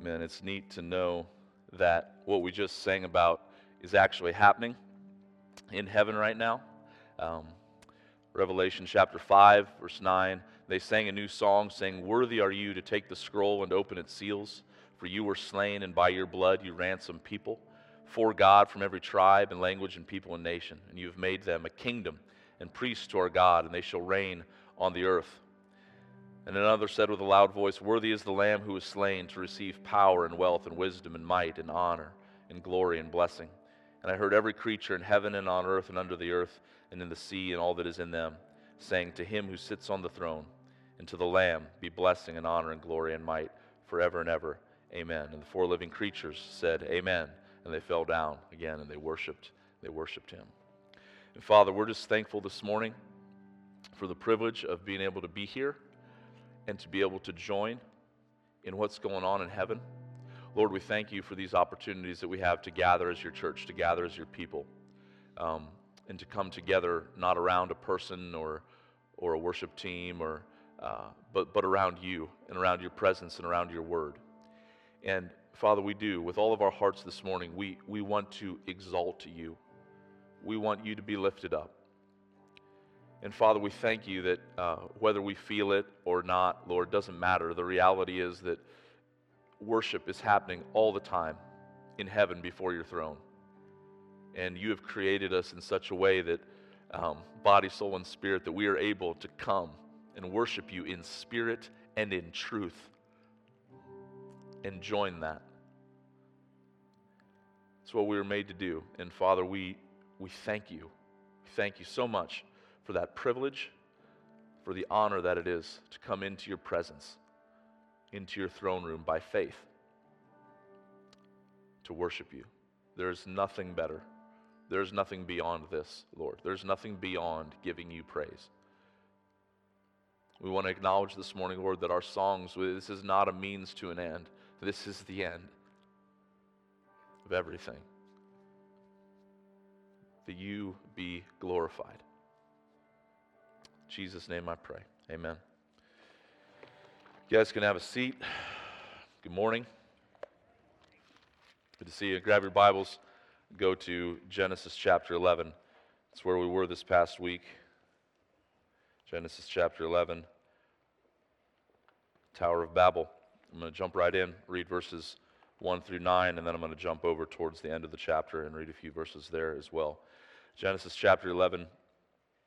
Man, it's neat to know that what we just sang about is actually happening in heaven right now. Um, Revelation chapter 5, verse 9, they sang a new song saying, Worthy are you to take the scroll and open its seals, for you were slain, and by your blood you ransomed people for God from every tribe and language and people and nation. And you have made them a kingdom and priests to our God, and they shall reign on the earth. And another said with a loud voice, Worthy is the Lamb who was slain to receive power and wealth and wisdom and might and honor and glory and blessing. And I heard every creature in heaven and on earth and under the earth and in the sea and all that is in them, saying, To him who sits on the throne and to the Lamb be blessing and honor and glory and might forever and ever. Amen. And the four living creatures said, Amen. And they fell down again and they worshiped. They worshiped him. And Father, we're just thankful this morning for the privilege of being able to be here and to be able to join in what's going on in heaven. Lord, we thank you for these opportunities that we have to gather as your church, to gather as your people, um, and to come together not around a person or, or a worship team, or, uh, but, but around you and around your presence and around your word. And Father, we do, with all of our hearts this morning, we, we want to exalt you. We want you to be lifted up. And Father, we thank you that uh, whether we feel it or not, Lord, doesn't matter. The reality is that worship is happening all the time in heaven before your throne. And you have created us in such a way that um, body, soul, and spirit, that we are able to come and worship you in spirit and in truth. And join that. It's what we were made to do. And Father, we, we thank you. We thank you so much for that privilege, for the honor that it is to come into your presence, into your throne room by faith, to worship you. There's nothing better. There's nothing beyond this, Lord. There's nothing beyond giving you praise. We want to acknowledge this morning, Lord, that our songs, this is not a means to an end. This is the end of everything. That you be glorified. Jesus' name I pray. Amen. You guys can have a seat. Good morning. Good to see you. Grab your Bibles. Go to Genesis chapter 11. It's where we were this past week. Genesis chapter 11, Tower of Babel. I'm going to jump right in, read verses 1 through 9, and then I'm going to jump over towards the end of the chapter and read a few verses there as well. Genesis chapter 11,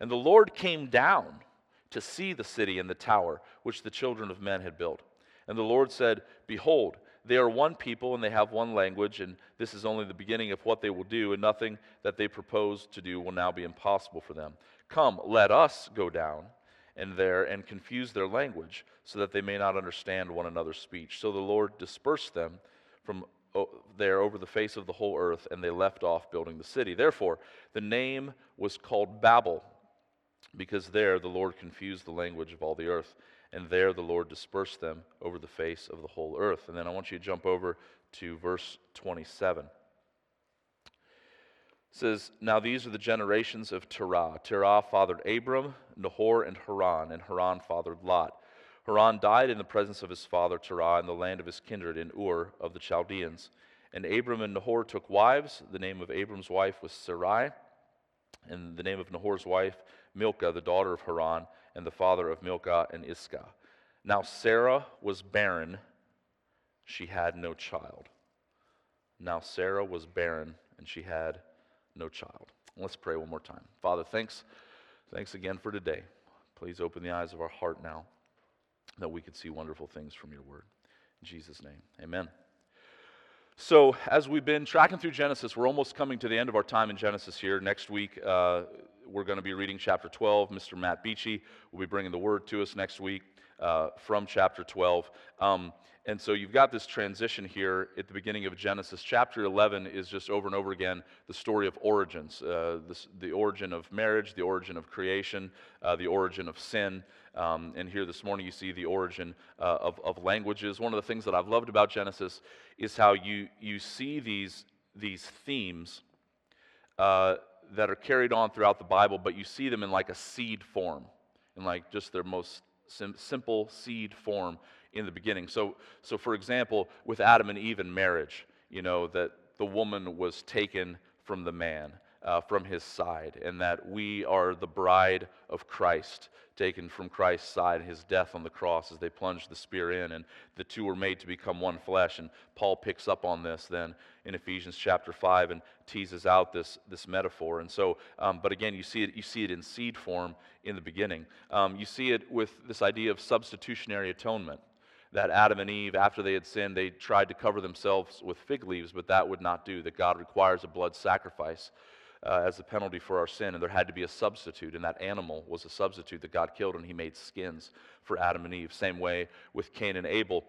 And the Lord came down to see the city and the tower which the children of men had built. And the Lord said, Behold, they are one people and they have one language, and this is only the beginning of what they will do, and nothing that they propose to do will now be impossible for them. Come, let us go down and there and confuse their language, so that they may not understand one another's speech. So the Lord dispersed them from there over the face of the whole earth, and they left off building the city. Therefore, the name was called Babel because there the Lord confused the language of all the earth, and there the Lord dispersed them over the face of the whole earth. And then I want you to jump over to verse 27. It says, Now these are the generations of Terah. Terah fathered Abram, Nahor, and Haran, and Haran fathered Lot. Haran died in the presence of his father Terah in the land of his kindred in Ur of the Chaldeans. And Abram and Nahor took wives. The name of Abram's wife was Sarai, and the name of Nahor's wife Milcah, the daughter of Haran, and the father of Milcah and Iscah. Now Sarah was barren, she had no child. Now Sarah was barren, and she had no child. Let's pray one more time. Father, thanks, thanks again for today. Please open the eyes of our heart now that we could see wonderful things from your word. In Jesus' name, amen. So, as we've been tracking through Genesis, we're almost coming to the end of our time in Genesis here. Next week, uh, we're going to be reading chapter 12. Mr. Matt Beachy will be bringing the word to us next week. uh, from chapter 12. Um, and so you've got this transition here at the beginning of Genesis. Chapter 11 is just over and over again the story of origins uh, this, the origin of marriage, the origin of creation, uh, the origin of sin. Um, and here this morning you see the origin uh, of, of languages. One of the things that I've loved about Genesis is how you, you see these, these themes uh, that are carried on throughout the Bible, but you see them in like a seed form, in like just their most sim- simple seed form in the beginning. So, so for example, with Adam and Eve in marriage, you know, that the woman was taken from the man, uh, from his side, and that we are the bride of Christ, taken from Christ's side, his death on the cross as they plunged the spear in, and the two were made to become one flesh. And Paul picks up on this then in Ephesians chapter 5 and teases out this, this metaphor. And so, um, but again, you see, it, you see it in seed form in the beginning. Um, you see it with this idea of substitutionary atonement that Adam and Eve, after they had sinned, they tried to cover themselves with fig leaves, but that would not do, that God requires a blood sacrifice. Uh, as a penalty for our sin, and there had to be a substitute, and that animal was a substitute that God killed, and He made skins for Adam and Eve. Same way with Cain and Abel.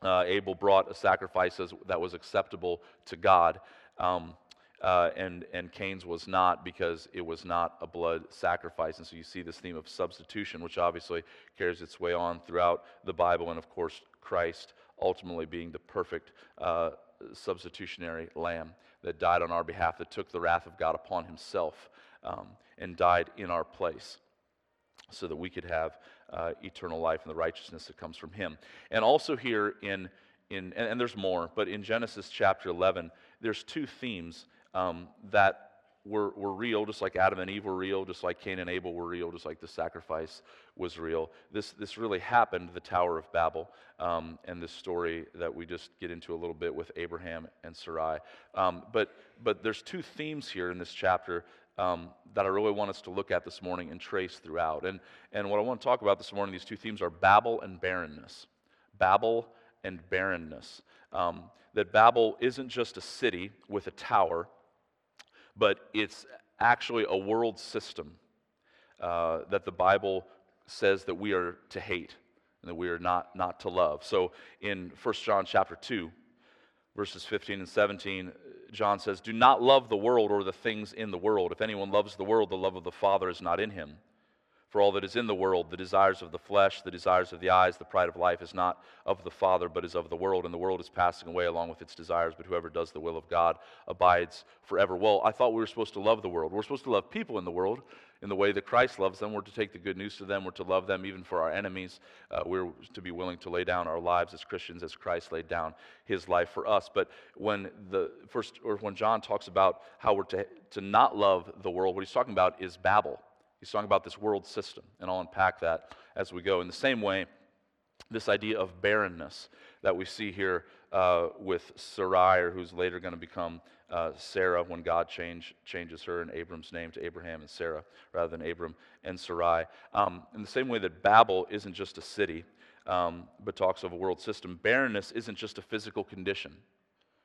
Uh, Abel brought a sacrifice that was acceptable to God, um, uh, and, and Cain's was not because it was not a blood sacrifice. And so you see this theme of substitution, which obviously carries its way on throughout the Bible, and of course, Christ ultimately being the perfect uh, substitutionary lamb that died on our behalf, that took the wrath of God upon himself um, and died in our place so that we could have uh, eternal life and the righteousness that comes from him. And also here in, in and, and there's more, but in Genesis chapter 11, there's two themes um, that were, were real, just like Adam and Eve were real, just like Cain and Abel were real, just like the sacrifice was real. This, this really happened, the Tower of Babel, um, and this story that we just get into a little bit with Abraham and Sarai. Um, but, but there's two themes here in this chapter um, that I really want us to look at this morning and trace throughout. And, and what I want to talk about this morning, these two themes are Babel and barrenness. Babel and barrenness. Um, that Babel isn't just a city with a tower but it's actually a world system uh, that the Bible says that we are to hate and that we are not, not to love. So in 1 John chapter 2, verses 15 and 17, John says, Do not love the world or the things in the world. If anyone loves the world, the love of the Father is not in him. For all that is in the world, the desires of the flesh, the desires of the eyes, the pride of life, is not of the Father, but is of the world. And the world is passing away along with its desires, but whoever does the will of God abides forever. Well, I thought we were supposed to love the world. We're supposed to love people in the world in the way that Christ loves them. We're to take the good news to them. We're to love them even for our enemies. Uh, we're to be willing to lay down our lives as Christians as Christ laid down his life for us. But when the first, or when John talks about how we're to, to not love the world, what he's talking about is Babel. He's talking about this world system, and I'll unpack that as we go. In the same way, this idea of barrenness that we see here uh, with Sarai, or who's later going to become uh, Sarah when God change, changes her and Abram's name to Abraham and Sarah rather than Abram and Sarai. Um, in the same way that Babel isn't just a city, um, but talks of a world system, barrenness isn't just a physical condition.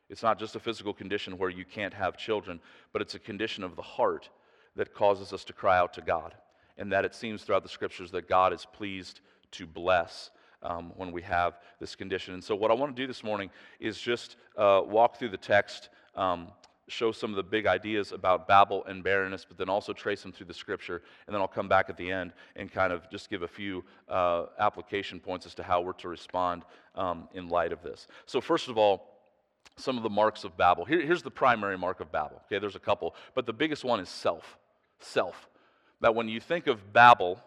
It's not just a physical condition where you can't have children, but it's a condition of the heart that causes us to cry out to God, and that it seems throughout the scriptures that God is pleased to bless um, when we have this condition. And so, what I want to do this morning is just uh, walk through the text, um, show some of the big ideas about Babel and barrenness, but then also trace them through the scripture. And then I'll come back at the end and kind of just give a few uh, application points as to how we're to respond um, in light of this. So, first of all, some of the marks of Babel. Here, here's the primary mark of Babel. Okay, there's a couple, but the biggest one is self self. That when you think of Babel,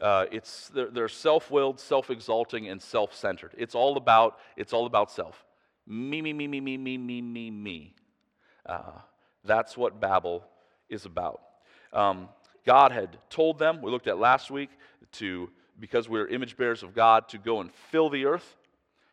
uh, it's they're, they're self-willed, self-exalting, and self-centered. It's all about it's all about self. Me, me, me, me, me, me, me, me, me. Uh, that's what Babel is about. Um, God had told them. We looked at last week to because we're image bearers of God to go and fill the earth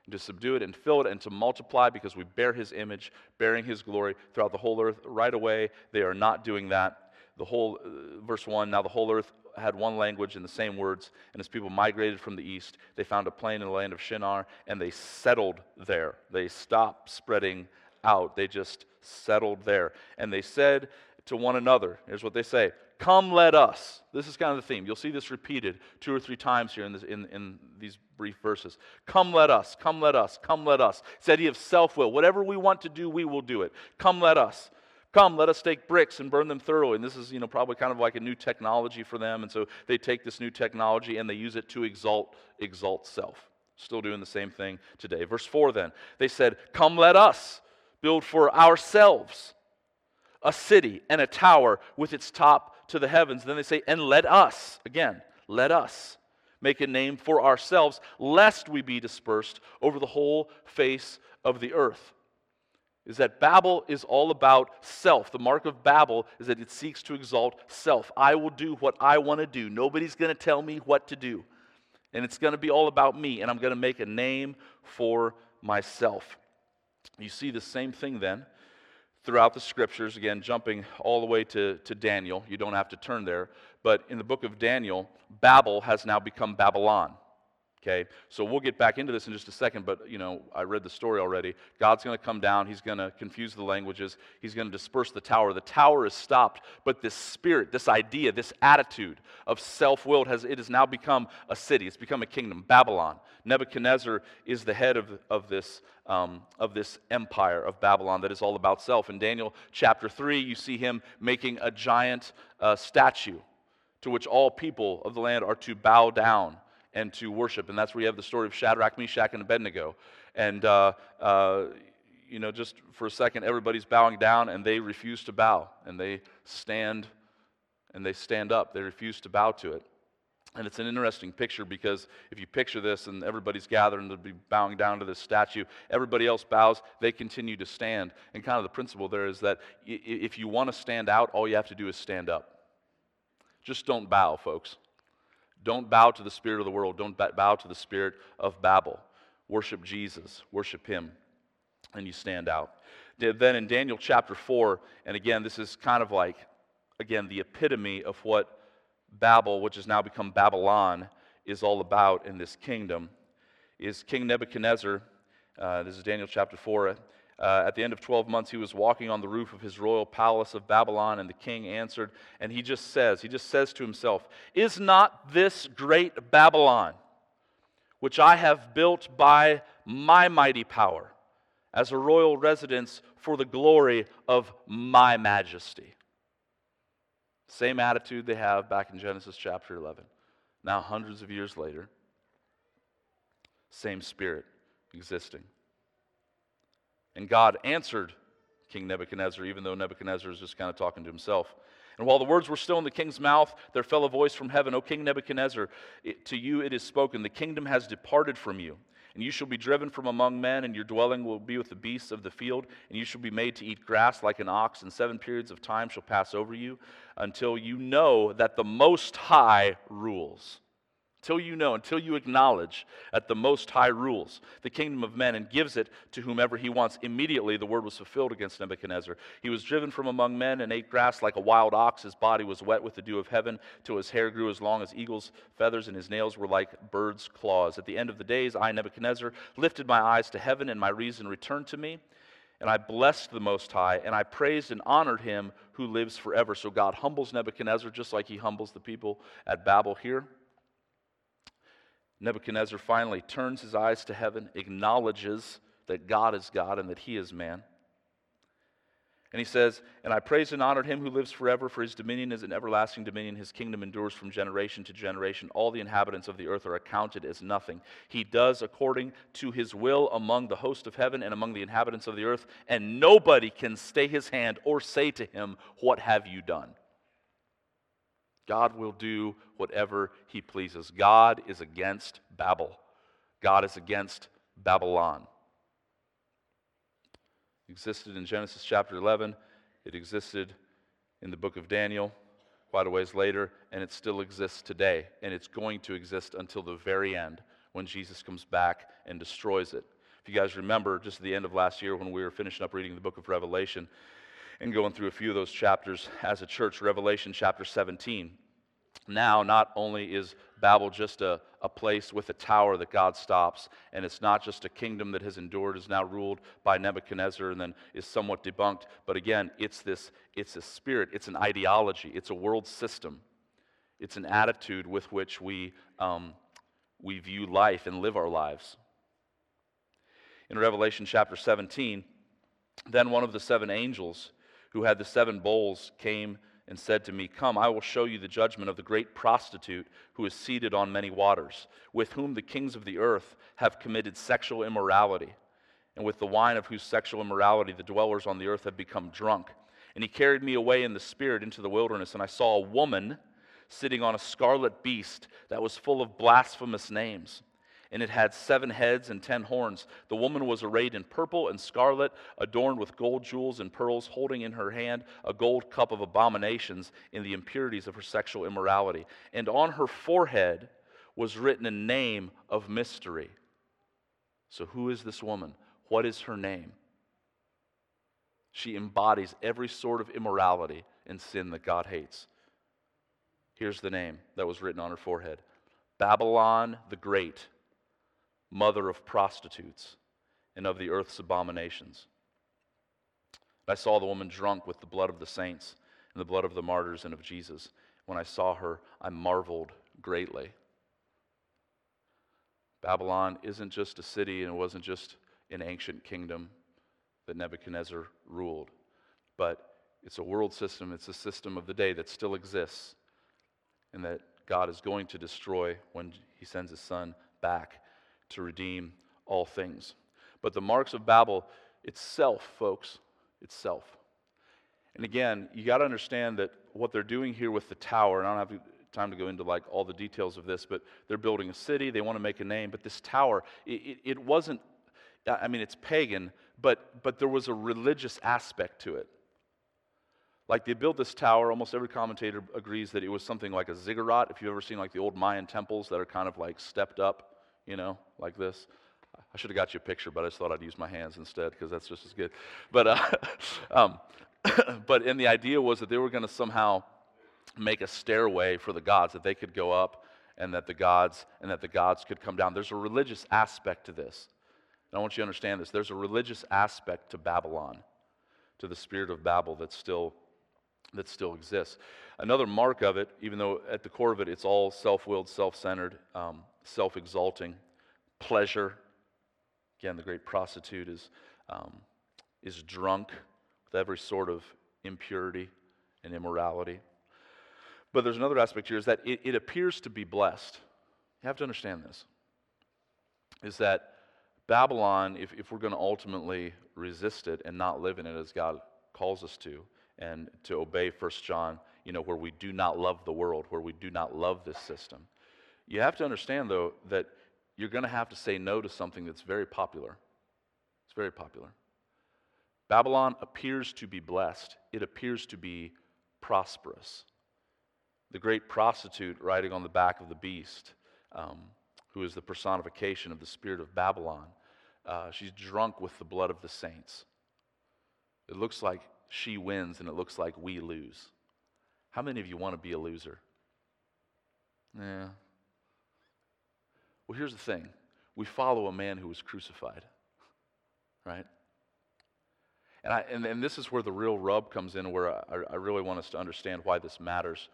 and to subdue it and fill it and to multiply because we bear his image, bearing his glory throughout the whole earth. Right away, they are not doing that the whole, uh, verse 1 now the whole earth had one language and the same words, and as people migrated from the east, they found a plain in the land of Shinar, and they settled there. They stopped spreading out, they just settled there. And they said to one another, here's what they say Come, let us. This is kind of the theme. You'll see this repeated two or three times here in, this, in, in these brief verses. Come, let us. Come, let us. Come, let us. It's the idea of self will. Whatever we want to do, we will do it. Come, let us. Come, let us take bricks and burn them thoroughly. And this is, you know, probably kind of like a new technology for them. And so they take this new technology and they use it to exalt, exalt self. Still doing the same thing today. Verse 4 then, they said, Come, let us build for ourselves a city and a tower with its top to the heavens. Then they say, And let us, again, let us make a name for ourselves, lest we be dispersed over the whole face of the earth is that Babel is all about self. The mark of Babel is that it seeks to exalt self. I will do what I want to do. Nobody's going to tell me what to do. And it's going to be all about me, and I'm going to make a name for myself. You see the same thing then throughout the scriptures, again, jumping all the way to, to Daniel. You don't have to turn there. But in the book of Daniel, Babel has now become Babylon. Okay, so we'll get back into this in just a second, but you know, I read the story already. God's going to come down, he's going to confuse the languages, he's going to disperse the tower. The tower is stopped, but this spirit, this idea, this attitude of self-willed has it has now become a city. It's become a kingdom, Babylon. Nebuchadnezzar is the head of, of this um, of this empire of Babylon that is all about self. In Daniel chapter three, you see him making a giant uh, statue to which all people of the land are to bow down and to worship. And that's where you have the story of Shadrach, Meshach, and Abednego. And, uh, uh, you know, just for a second, everybody's bowing down and they refuse to bow. And they stand and they stand up. They refuse to bow to it. And it's an interesting picture because if you picture this and everybody's gathering to be bowing down to this statue, everybody else bows, they continue to stand. And kind of the principle there is that if you want to stand out, all you have to do is stand up. Just don't bow, folks. Don't bow to the spirit of the world. Don't bow to the spirit of Babel. Worship Jesus. Worship Him. And you stand out. Then in Daniel chapter 4, and again, this is kind of like, again, the epitome of what Babel, which has now become Babylon, is all about in this kingdom, is King Nebuchadnezzar. Uh, this is Daniel chapter 4. Uh, at the end of 12 months, he was walking on the roof of his royal palace of Babylon, and the king answered, and he just says, he just says to himself, Is not this great Babylon, which I have built by my mighty power, as a royal residence for the glory of my majesty? Same attitude they have back in Genesis chapter 11. Now, hundreds of years later, same spirit existing. And God answered King Nebuchadnezzar, even though Nebuchadnezzar is just kind of talking to himself. And while the words were still in the king's mouth, there fell a voice from heaven, O King Nebuchadnezzar, it, to you it is spoken, the kingdom has departed from you. And you shall be driven from among men, and your dwelling will be with the beasts of the field, and you shall be made to eat grass like an ox, and seven periods of time shall pass over you, until you know that the Most High rules until you know, until you acknowledge that the Most High rules the kingdom of men and gives it to whomever he wants. Immediately the word was fulfilled against Nebuchadnezzar. He was driven from among men and ate grass like a wild ox. His body was wet with the dew of heaven, till his hair grew as long as eagle's feathers, and his nails were like bird's claws. At the end of the days, I, Nebuchadnezzar, lifted my eyes to heaven, and my reason returned to me. And I blessed the Most High, and I praised and honored him who lives forever. So God humbles Nebuchadnezzar just like he humbles the people at Babel here. Nebuchadnezzar finally turns his eyes to heaven, acknowledges that God is God and that he is man. And he says, And I praised and honored him who lives forever, for his dominion is an everlasting dominion. His kingdom endures from generation to generation. All the inhabitants of the earth are accounted as nothing. He does according to his will among the host of heaven and among the inhabitants of the earth, and nobody can stay his hand or say to him, What have you done? God will do whatever he pleases. God is against Babel. God is against Babylon. It existed in Genesis chapter 11. It existed in the book of Daniel quite a ways later, and it still exists today. And it's going to exist until the very end when Jesus comes back and destroys it. If you guys remember, just at the end of last year when we were finishing up reading the book of Revelation, and going through a few of those chapters as a church. Revelation chapter 17. Now, not only is Babel just a, a place with a tower that God stops. And it's not just a kingdom that has endured, is now ruled by Nebuchadnezzar and then is somewhat debunked. But again, it's this, it's a spirit, it's an ideology, it's a world system. It's an attitude with which we, um, we view life and live our lives. In Revelation chapter 17, then one of the seven angels who had the seven bowls came and said to me, Come, I will show you the judgment of the great prostitute who is seated on many waters, with whom the kings of the earth have committed sexual immorality, and with the wine of whose sexual immorality the dwellers on the earth have become drunk. And he carried me away in the spirit into the wilderness, and I saw a woman sitting on a scarlet beast that was full of blasphemous names and it had seven heads and ten horns. The woman was arrayed in purple and scarlet, adorned with gold jewels and pearls, holding in her hand a gold cup of abominations in the impurities of her sexual immorality. And on her forehead was written a name of mystery. So, who is this woman? What is her name? She embodies every sort of immorality and sin that God hates. Here's the name that was written on her forehead Babylon the Great mother of prostitutes and of the earth's abominations. I saw the woman drunk with the blood of the saints and the blood of the martyrs and of Jesus. When I saw her, I marveled greatly. Babylon isn't just a city and it wasn't just an ancient kingdom that Nebuchadnezzar ruled, but it's a world system, it's a system of the day that still exists and that God is going to destroy when he sends his son back to redeem all things. But the marks of Babel itself, folks, itself. And again, you got to understand that what they're doing here with the tower, and I don't have time to go into like all the details of this, but they're building a city, they want to make a name, but this tower, it, it, it wasn't, I mean, it's pagan, but, but there was a religious aspect to it. Like they built this tower, almost every commentator agrees that it was something like a ziggurat. If you've ever seen like the old Mayan temples that are kind of like stepped up, you know, like this. I should have got you a picture, but I just thought I'd use my hands instead because that's just as good. But, uh, um, but and the idea was that they were going to somehow make a stairway for the gods that they could go up, and that the gods and that the gods could come down. There's a religious aspect to this. And I want you to understand this. There's a religious aspect to Babylon, to the spirit of Babel that still that still exists. Another mark of it, even though at the core of it, it's all self-willed, self-centered. Um, self exalting, pleasure. Again, the great prostitute is, um, is drunk with every sort of impurity and immorality. But there's another aspect here is that it, it appears to be blessed. You have to understand this. Is that Babylon, if, if we're going to ultimately resist it and not live in it as God calls us to, and to obey First John, you know, where we do not love the world, where we do not love this system, you have to understand, though, that you're going to have to say no to something that's very popular. It's very popular. Babylon appears to be blessed, it appears to be prosperous. The great prostitute riding on the back of the beast, um, who is the personification of the spirit of Babylon, uh, she's drunk with the blood of the saints. It looks like she wins and it looks like we lose. How many of you want to be a loser? Yeah, well, here's the thing we follow a man who was crucified, right? And, I, and, and this is where the real rub comes in, where I, I really want us to understand why this matters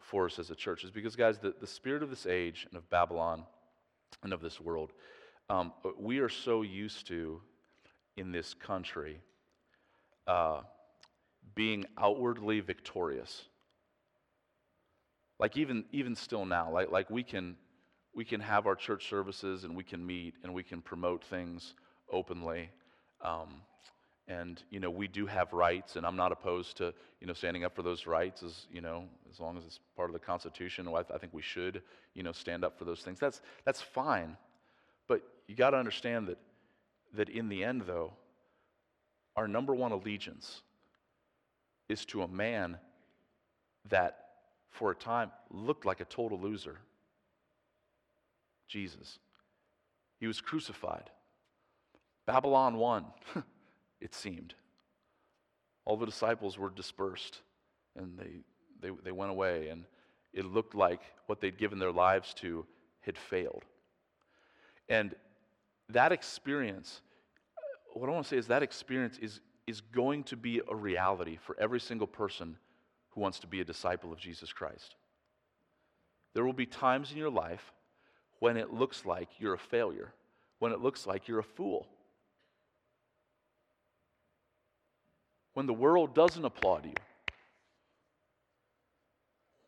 for us as a church, is because, guys, the, the spirit of this age and of Babylon and of this world, um, we are so used to in this country uh, being outwardly victorious. Like even even still now, like like we can we can have our church services and we can meet and we can promote things openly. Um, and you know we do have rights, and I'm not opposed to you know standing up for those rights as you know as long as it's part of the Constitution. I, th- I think we should you know stand up for those things. That's that's fine, but you got to understand that that in the end, though, our number one allegiance is to a man that for a time looked like a total loser. Jesus. He was crucified. Babylon won, it seemed. All the disciples were dispersed and they, they, they went away. And, it looked like what they'd given their lives to had failed. And that experience, what I want to say is that experience is, is going to be a reality for every single person who wants to be a disciple of Jesus Christ. There will be times in your life when it looks like you're a failure, when it looks like you're a fool, when the world doesn't applaud you,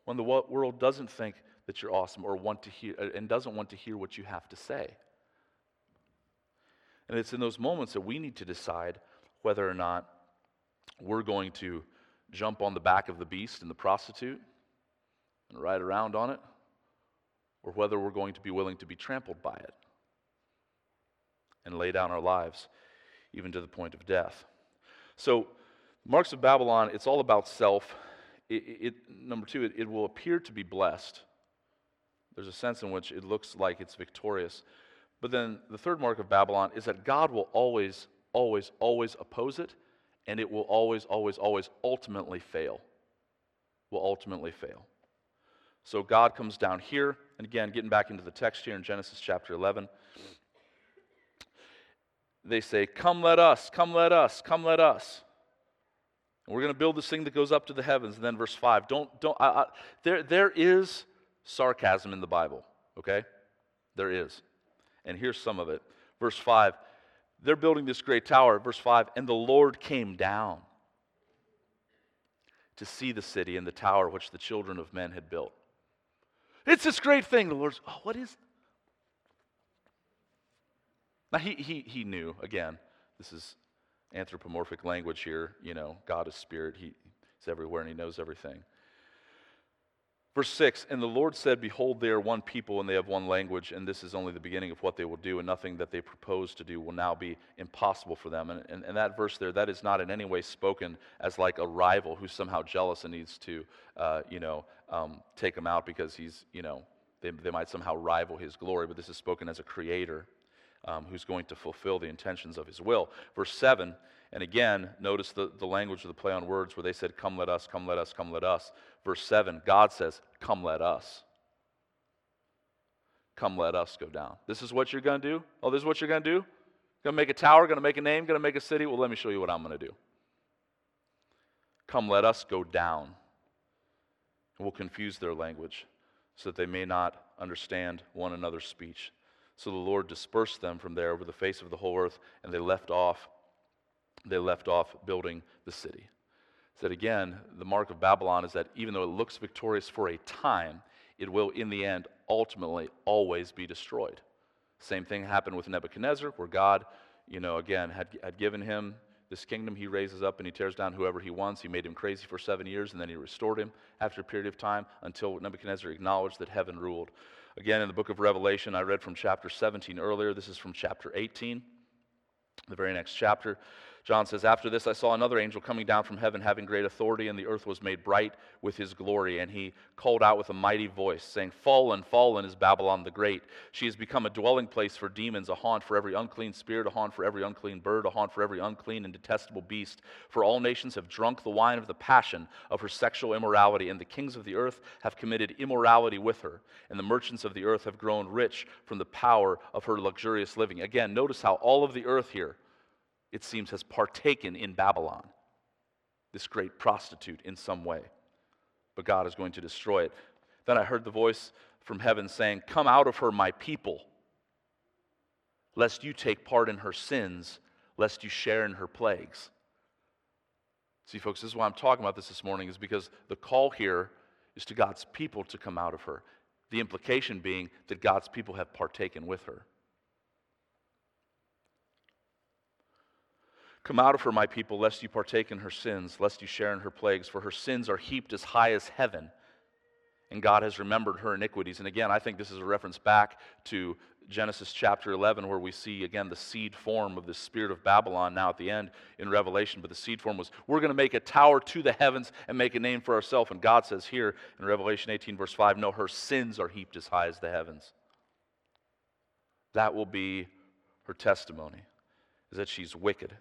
when the world doesn't think that you're awesome or want to hear uh, and doesn't want to hear what you have to say. And it's in those moments that we need to decide whether or not we're going to jump on the back of the beast and the prostitute and ride around on it, or whether we're going to be willing to be trampled by it and lay down our lives, even to the point of death. So, Marks of Babylon, it's all about self. It, it, number two, it, it will appear to be blessed. There's a sense in which it looks like it's victorious. But then the third mark of Babylon is that God will always, always, always oppose it, and it will always, always, always ultimately fail. Will ultimately fail. So God comes down here, and again, getting back into the text here in Genesis chapter 11, they say, Come, let us, come, let us, come, let us. And we're going to build this thing that goes up to the heavens. And then verse 5. Don't, don't, I, I, there, there is sarcasm in the Bible, okay? There is. And here's some of it. Verse 5. They're building this great tower. Verse 5. And the Lord came down to see the city and the tower which the children of men had built. It's this great thing. The Lord's, oh, what is? Now, he, he, he knew, again, this is anthropomorphic language here. You know, God is spirit. He, he's everywhere and he knows everything. Verse 6 And the Lord said, Behold, they are one people and they have one language, and this is only the beginning of what they will do, and nothing that they propose to do will now be impossible for them. And, and, and that verse there, that is not in any way spoken as like a rival who's somehow jealous and needs to, uh, you know, um, take him out because he's, you know, they, they might somehow rival his glory, but this is spoken as a creator um, who's going to fulfill the intentions of his will. Verse 7, and again, notice the, the language of the play on words where they said, Come, let us, come, let us, come, let us. Verse 7, God says, Come, let us. Come, let us go down. This is what you're going to do? Oh, this is what you're going to do? Going to make a tower, going to make a name, going to make a city? Well, let me show you what I'm going to do. Come, let us go down. And we'll confuse their language so that they may not understand one another's speech. So the Lord dispersed them from there over the face of the whole earth, and they left off. They left off building the city. That again, the mark of Babylon is that even though it looks victorious for a time, it will in the end ultimately always be destroyed. Same thing happened with Nebuchadnezzar, where God, you know, again had, had given him this kingdom he raises up and he tears down whoever he wants. He made him crazy for seven years and then he restored him after a period of time until Nebuchadnezzar acknowledged that heaven ruled. Again, in the book of Revelation, I read from chapter 17 earlier. This is from chapter 18, the very next chapter. John says, After this, I saw another angel coming down from heaven, having great authority, and the earth was made bright with his glory. And he called out with a mighty voice, saying, Fallen, fallen is Babylon the Great. She has become a dwelling place for demons, a haunt for every unclean spirit, a haunt for every unclean bird, a haunt for every unclean and detestable beast. For all nations have drunk the wine of the passion of her sexual immorality, and the kings of the earth have committed immorality with her, and the merchants of the earth have grown rich from the power of her luxurious living. Again, notice how all of the earth here it seems, has partaken in Babylon, this great prostitute, in some way. But God is going to destroy it. Then I heard the voice from heaven saying, Come out of her, my people, lest you take part in her sins, lest you share in her plagues. See, folks, this is why I'm talking about this this morning, is because the call here is to God's people to come out of her. The implication being that God's people have partaken with her. Come out of her, my people, lest you partake in her sins, lest you share in her plagues, for her sins are heaped as high as heaven, and God has remembered her iniquities. And again, I think this is a reference back to Genesis chapter 11, where we see again the seed form of the spirit of Babylon now at the end in Revelation. But the seed form was, we're going to make a tower to the heavens and make a name for ourselves. And God says here in Revelation 18, verse 5, no, her sins are heaped as high as the heavens. That will be her testimony, is that she's wicked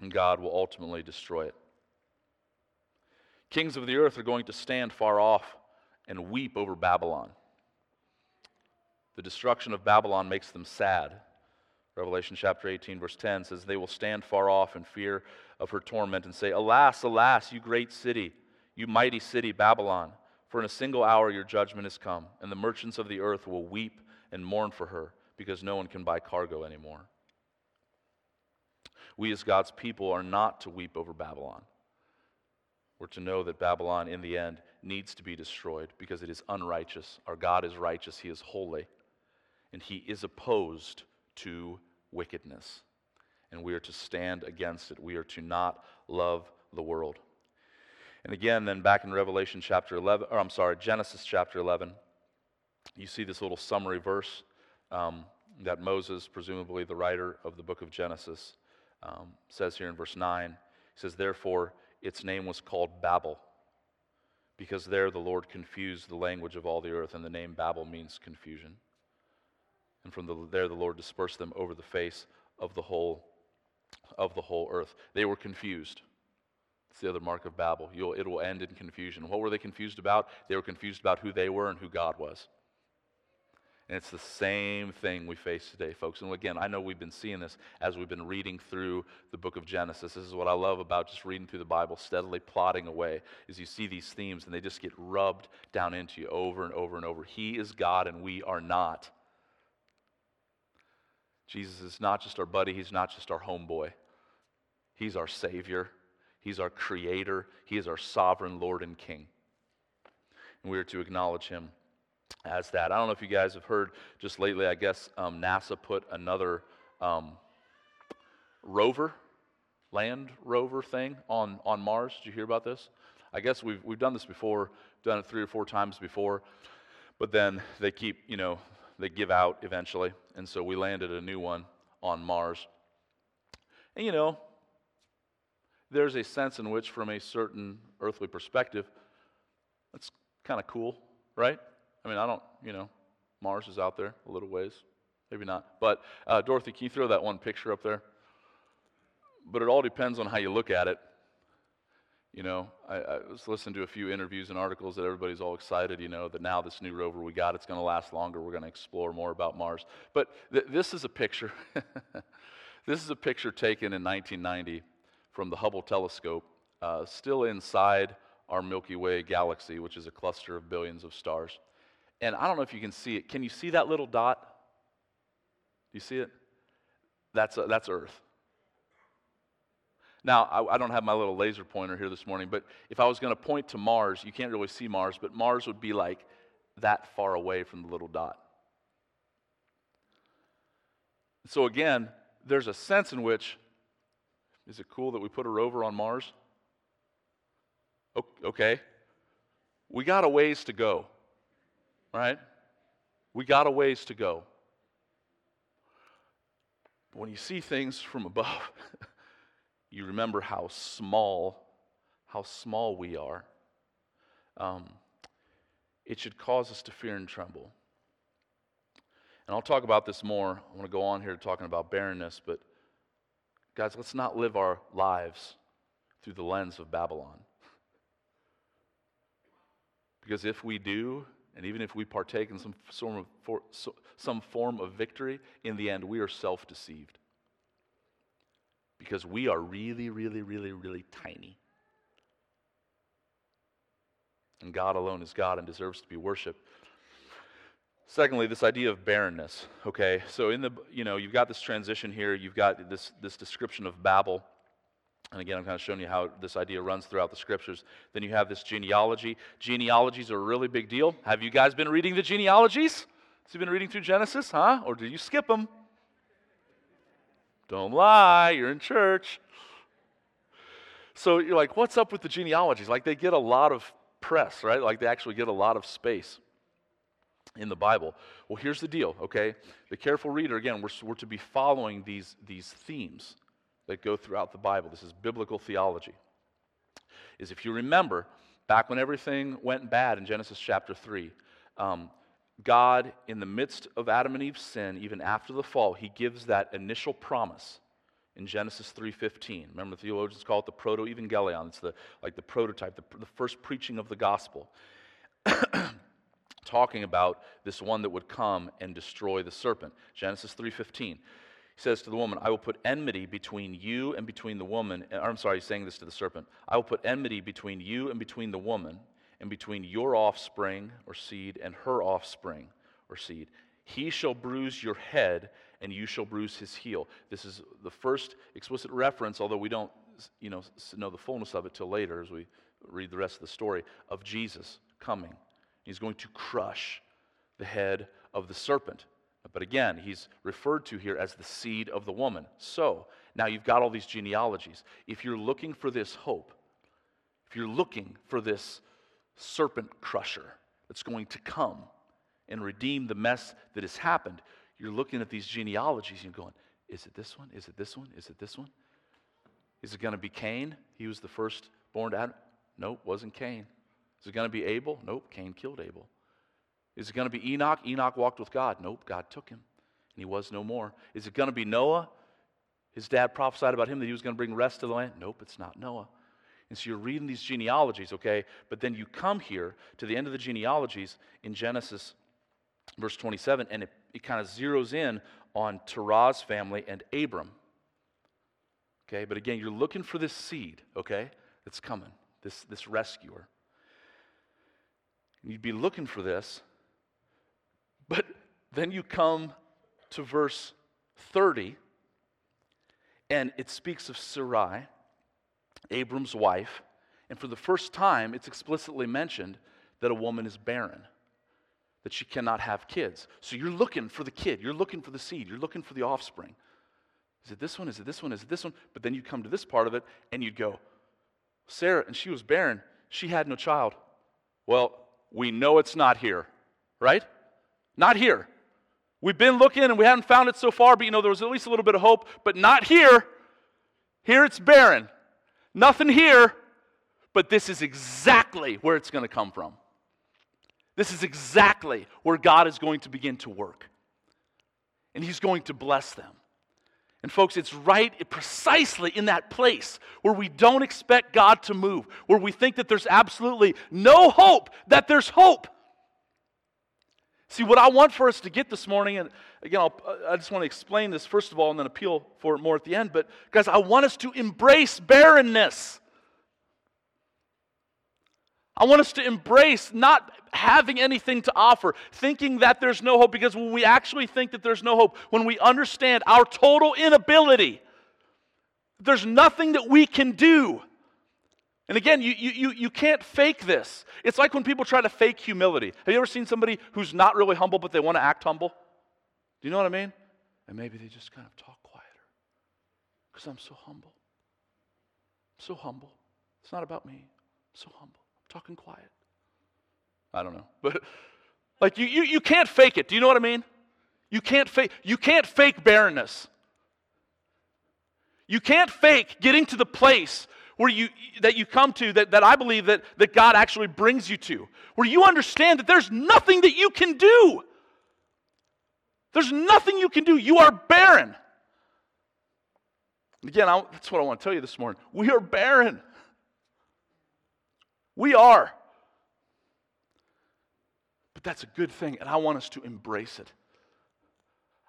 and God will ultimately destroy it. Kings of the earth are going to stand far off and weep over Babylon. The destruction of Babylon makes them sad. Revelation chapter 18, verse 10 says, They will stand far off in fear of her torment and say, Alas, alas, you great city, you mighty city, Babylon, for in a single hour your judgment has come, and the merchants of the earth will weep and mourn for her, because no one can buy cargo anymore. We, as God's people, are not to weep over Babylon. We're to know that Babylon, in the end, needs to be destroyed because it is unrighteous. Our God is righteous, He is holy, and He is opposed to wickedness. And we are to stand against it. We are to not love the world. And again, then back in Revelation chapter 11, or I'm sorry, Genesis chapter 11, you see this little summary verse um, that Moses, presumably the writer of the book of Genesis, um, says here in verse 9. He says, Therefore, its name was called Babel, because there the Lord confused the language of all the earth, and the name Babel means confusion. And from the, there the Lord dispersed them over the face of the whole of the whole earth. They were confused. It's the other mark of Babel. You'll, it will end in confusion. What were they confused about? They were confused about who they were and who God was. And it's the same thing we face today, folks. And again, I know we've been seeing this as we've been reading through the book of Genesis. This is what I love about just reading through the Bible, steadily plodding away, is you see these themes and they just get rubbed down into you over and over and over. He is God and we are not. Jesus is not just our buddy, he's not just our homeboy. He's our Savior, He's our Creator, He is our sovereign Lord and King. And we are to acknowledge Him as that. I don't know if you guys have heard just lately, I guess um, NASA put another um, rover, land rover thing on, on Mars. Did you hear about this? I guess we've, we've done this before, done it three or four times before, but then they keep, you know, they give out eventually. And so we landed a new one on Mars. And you know, there's a sense in which, from a certain earthly perspective, that's kind of cool, right? I mean, I don't, you know, Mars is out there a little ways. Maybe not. But, uh, Dorothy, can you throw that one picture up there? But it all depends on how you look at it. You know, I, I, was listening to a few interviews and articles that everybody's all excited, you know, that now this new rover we got, it's going to last longer. We're going to explore more about Mars. But th- this is a picture. this is a picture taken in 1990 from the Hubble telescope, uh, still inside our Milky Way galaxy, which is a cluster of billions of stars. And I don't know if you can see it. Can you see that little dot? Do you see it? That's, uh, that's Earth. Now, I, I, don't have my little laser pointer here this morning, but if I was going to point to Mars, you can't really see Mars, but Mars would be like that far away from the little dot. So, again, there's a sense in which is it cool that we put a rover on Mars? Okay. We got a ways to go, right? We got a ways to go. But when you see things from above, you remember how small, how small we are. Um, it should cause us to fear and tremble. And I'll talk about this more. I want to go on here talking about barrenness, but guys, let's not live our lives through the lens of Babylon. Because if we do, and even if we partake in some form of, for, some form of victory, in the end, we are self deceived because we are really, really, really, really tiny. And God alone is God and deserves to be worshiped. Secondly, this idea of barrenness. Okay, so in the you know you've got this transition here. You've got this this description of Babel, and again I'm kind of showing you how this idea runs throughout the scriptures. Then you have this genealogy. Genealogies are a really big deal. Have you guys been reading the genealogies? Have you been reading through Genesis, huh? Or did you skip them? Don't lie, you're in church. So you're like, what's up with the genealogies? Like they get a lot of press, right? Like they actually get a lot of space in the Bible. Well, here's the deal, okay? The careful reader, again, we're, we're to be following these, these themes that go throughout the Bible. This is biblical theology. Is if you remember, back when everything went bad in Genesis chapter 3, um, God, in the midst of Adam and Eve's sin, even after the fall, he gives that initial promise in Genesis 3:15. Remember, the theologians call it the proto-evangelion. It's the, like the prototype, the, the first preaching of the gospel. talking about this one that would come and destroy the serpent. Genesis 3:15. Says to the woman, I will put enmity between you and between the woman. I'm sorry, he's saying this to the serpent. I will put enmity between you and between the woman, and between your offspring or seed and her offspring or seed. He shall bruise your head, and you shall bruise his heel. This is the first explicit reference, although we don't you know, know the fullness of it till later as we read the rest of the story, of Jesus coming. He's going to crush the head of the serpent. But again, he's referred to here as the seed of the woman. So, now you've got all these genealogies. If you're looking for this hope, if you're looking for this serpent crusher that's going to come and redeem the mess that has happened, you're looking at these genealogies and you're going, is it this one? Is it this one? Is it this one? Is it going to be Cain? He was the first born to Adam. Nope, wasn't Cain. Is it going to be Abel? Nope, Cain killed Abel. Is it going to be Enoch? Enoch walked with God. Nope, God took him, and he was no more. Is it going to be Noah? His dad prophesied about him that he was going to bring rest to the land. Nope, it's not Noah. And so you're reading these genealogies, okay? But then you come here to the end of the genealogies in Genesis, verse 27, and it, it kind of zeroes in on Terah's family and Abram. Okay, but again, you're looking for this seed, okay, that's coming, this, this rescuer. You'd be looking for this, but then you come to verse 30, and it speaks of Sarai, Abram's wife, and for the first time, it's explicitly mentioned that a woman is barren, that she cannot have kids. So you're looking for the kid, you're looking for the seed, you're looking for the offspring. Is it this one? Is it this one? Is it this one? But then you come to this part of it and you'd go, Sarah, and she was barren. She had no child. Well, we know it's not here, right? Not here. We've been looking and we haven't found it so far, but you know, there was at least a little bit of hope, but not here. Here it's barren. Nothing here, but this is exactly where it's going to come from. This is exactly where God is going to begin to work. And He's going to bless them. And, folks, it's right precisely in that place where we don't expect God to move, where we think that there's absolutely no hope, that there's hope. See, what I want for us to get this morning, and again, I'll, i just want to explain this first of all and then appeal for it more at the end, but guys, I want us to embrace barrenness. I want us to embrace not having anything to offer, thinking that there's no hope, because when we actually think that there's no hope, when we understand our total inability, there's nothing that we can do. And again, you, you, you can't fake this. It's like when people try to fake humility. Have you ever seen somebody who's not really humble, but they want to act humble? Do you know what I mean? And maybe they just kind of talk quieter. Because I'm so humble. I'm so humble. It's not about me. I'm so humble I'm talking quiet. I don't know. But like you, you, you can't fake it. Do you know what I mean? You can't fake you can't fake barrenness. You can't fake getting to the place where you that you come to that, that I believe that, that God actually brings you to, where you understand that there's nothing that you can do. There's nothing you can do. You are barren. Again, I, that's what I want to tell you this morning. We are barren. We are. But that's a good thing, and I want us to embrace it.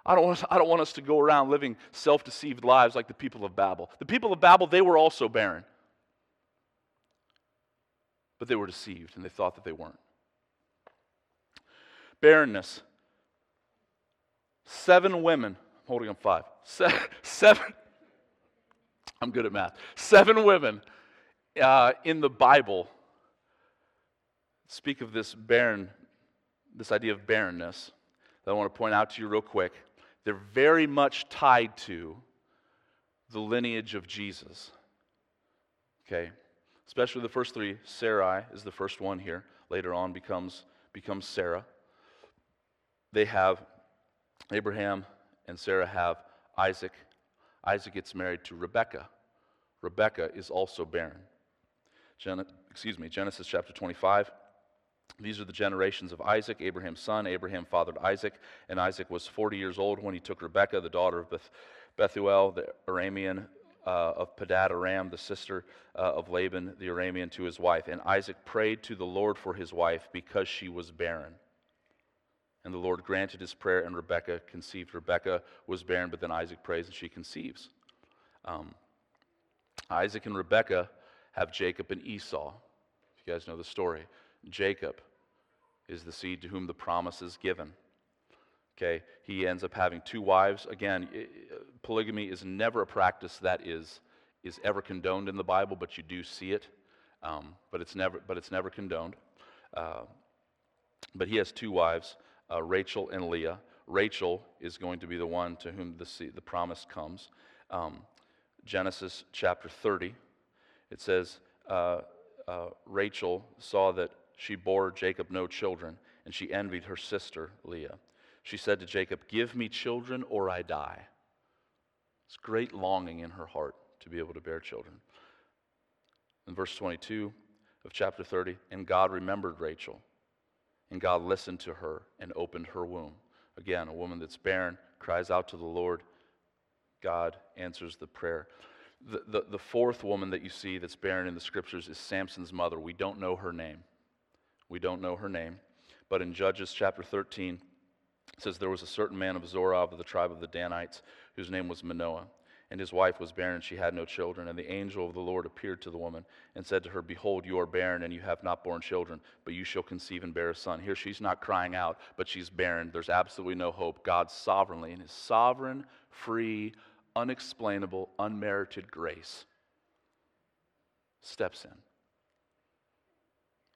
I don't, want us, I don't want us to go around living self deceived lives like the people of Babel. The people of Babel, they were also barren. But they were deceived, and they thought that they weren't. Barrenness. Seven women, I'm holding up five. Seven, seven I'm good at math. Seven women uh, in the Bible speak of this barren, this idea of barrenness that I want to point out to you real quick. They're very much tied to the lineage of Jesus. Okay? Especially the first three. Sarai is the first one here. Later on becomes, becomes Sarah. They have Abraham and Sarah have Isaac. Isaac gets married to Rebekah. Rebekah is also barren. Gen- excuse me, Genesis chapter 25. These are the generations of Isaac, Abraham's son. Abraham fathered Isaac, and Isaac was 40 years old when he took Rebekah, the daughter of Beth- Bethuel, the Aramean, uh, of Paddan Aram, the sister uh, of Laban the Aramean, to his wife. And Isaac prayed to the Lord for his wife because she was barren. And the Lord granted his prayer, and Rebekah conceived. Rebekah was barren, but then Isaac prays and she conceives. Um, Isaac and Rebekah have Jacob and Esau. If you guys know the story, Jacob is the seed to whom the promise is given. Okay, he ends up having two wives. Again, polygamy is never a practice that is, is ever condoned in the Bible, but you do see it. Um, but, it's never, but it's never condoned. Uh, but he has two wives, uh, Rachel and Leah. Rachel is going to be the one to whom the, the promise comes. Um, Genesis chapter 30, it says, uh, uh Rachel saw that she bore Jacob no children, and she envied her sister Leah. She said to Jacob, Give me children or I die. It's great longing in her heart to be able to bear children. In verse 22 of chapter 30, and God remembered Rachel, and God listened to her and opened her womb. Again, a woman that's barren cries out to the Lord. God answers the prayer. The, the, the, fourth woman that you see that's barren in the scriptures is Samson's mother. We don't know her name. We don't know her name. But in Judges chapter 13, says, There was a certain man of Zorah of the tribe of the Danites, whose name was Manoah. And his wife was barren, she had no children. And the angel of the Lord appeared to the woman and said to her, Behold, you are barren, and you have not borne children, but you shall conceive and bear a son. Here she's not crying out, but she's barren. There's absolutely no hope. God sovereignly, in his sovereign, free, unexplainable, unmerited grace, steps in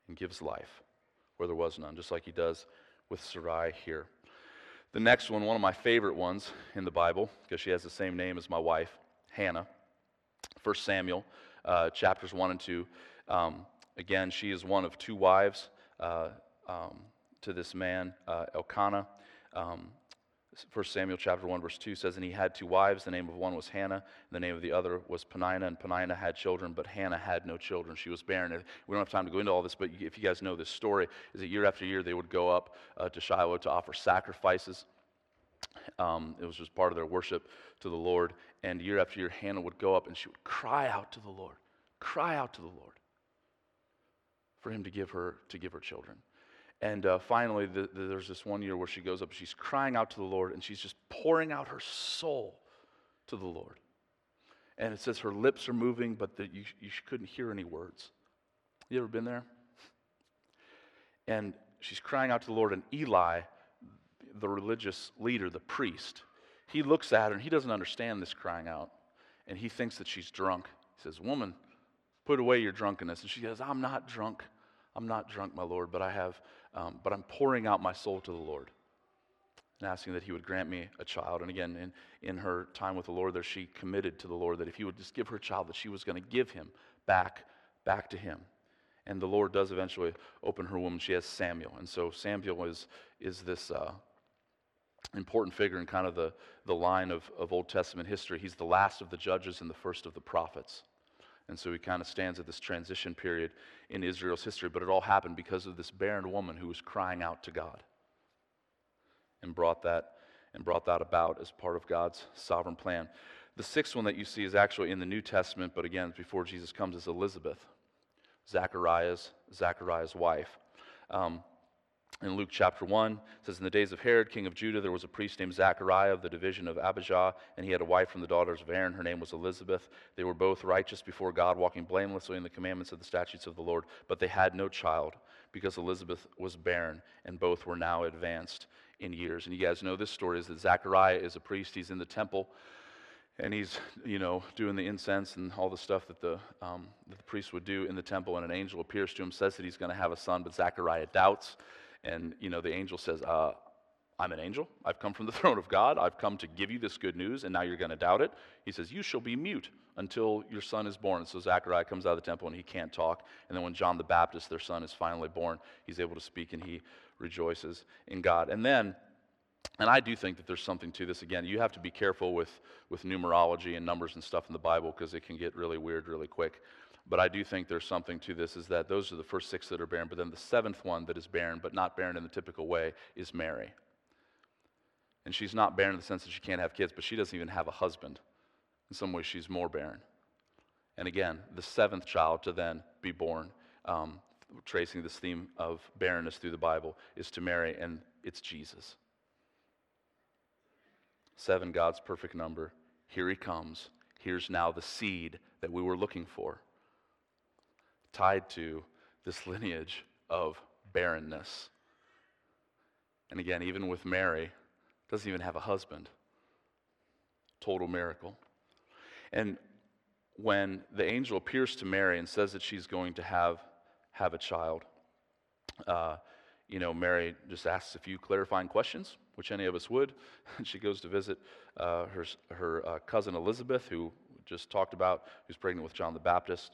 and gives life where there was none, just like he does with Sarai here. The next one, one of my favorite ones in the Bible, because she has the same name as my wife, Hannah. 1 Samuel, uh, chapters 1 and 2. Um, again, she is one of two wives uh, um, to this man, uh, Elkanah. Um, 1 Samuel chapter 1, verse 2 says, And he had two wives. The name of one was Hannah, and the name of the other was Peninnah. And Peninnah had children, but Hannah had no children. She was barren. We don't have time to go into all this, but if you guys know this story, is that year after year they would go up uh, to Shiloh to offer sacrifices. Um, it was just part of their worship to the Lord. And year after year, Hannah would go up and she would cry out to the Lord, cry out to the Lord for him to give her to give her children. And uh, finally, the, the, there's this one year where she goes up, she's crying out to the Lord, and she's just pouring out her soul to the Lord. And it says her lips are moving, but the, you, you couldn't hear any words. You ever been there? And she's crying out to the Lord, and Eli, the religious leader, the priest, he looks at her and he doesn't understand this crying out. And he thinks that she's drunk. He says, Woman, put away your drunkenness. And she says, I'm not drunk. I'm not drunk, my Lord, but I have um, but I'm pouring out my soul to the Lord and asking that He would grant me a child. And again, in, in her time with the Lord, there she committed to the Lord that if He would just give her a child, that she was going to give him back, back to Him. And the Lord does eventually open her womb. She has Samuel. And so Samuel is, is this uh, important figure in kind of the, the line of, of Old Testament history. He's the last of the judges and the first of the prophets. And so he kind of stands at this transition period in Israel's history. But it all happened because of this barren woman who was crying out to God and brought that and brought that about as part of God's sovereign plan. The sixth one that you see is actually in the New Testament, but again, before Jesus comes, is Elizabeth, Zachariah's Zachariah's wife. Um, in Luke chapter 1, it says, In the days of Herod, king of Judah, there was a priest named Zachariah of the division of Abijah, and he had a wife from the daughters of Aaron. Her name was Elizabeth. They were both righteous before God, walking blamelessly in the commandments of the statutes of the Lord. But they had no child, because Elizabeth was barren, and both were now advanced in years. And you guys know this story is that Zachariah is a priest. He's in the temple, and he's, you know, doing the incense and all the stuff that the, um, that the priest would do in the temple, and an angel appears to him, says that he's going to have a son, but Zachariah doubts. And, you know, the angel says, uh, I'm an angel. I've come from the throne of God. I've come to give you this good news, and now you're going to doubt it. He says, You shall be mute until your son is born. So Zechariah comes out of the temple and he can't talk. And then when John the Baptist, their son, is finally born, he's able to speak and he rejoices in God. And then, and I do think that there's something to this. Again, you have to be careful with, with numerology and numbers and stuff in the Bible because it can get really weird really quick. But I do think there's something to this is that those are the first six that are barren, but then the seventh one that is barren, but not barren in the typical way, is Mary. And she's not barren in the sense that she can't have kids, but she doesn't even have a husband. In some ways, she's more barren. And again, the seventh child to then be born, um, tracing this theme of barrenness through the Bible, is to Mary, and it's Jesus. Seven, God's perfect number. Here he comes. Here's now the seed that we were looking for, tied to this lineage of barrenness. And again, even with Mary, doesn't even have a husband. Total miracle. And when the angel appears to Mary and says that she's going to have, have a child, uh, you know, Mary just asks a few clarifying questions, which any of us would. And she goes to visit uh, her, her uh, cousin Elizabeth, who just talked about, who's pregnant with John the Baptist.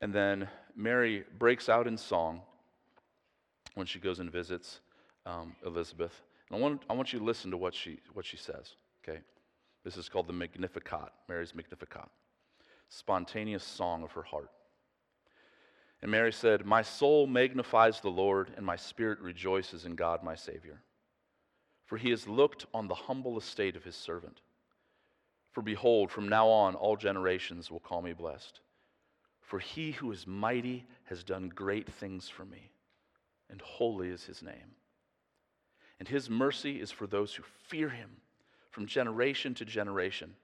And then Mary breaks out in song when she goes and visits um, Elizabeth. And I want, I want you to listen to what she, what she says, okay? This is called the Magnificat, Mary's Magnificat, spontaneous song of her heart. And Mary said, My soul magnifies the Lord, and my spirit rejoices in God my Savior. For he has looked on the humble estate of his servant. For behold, from now on all generations will call me blessed. For he who is mighty has done great things for me, and holy is his name. And his mercy is for those who fear him from generation to generation.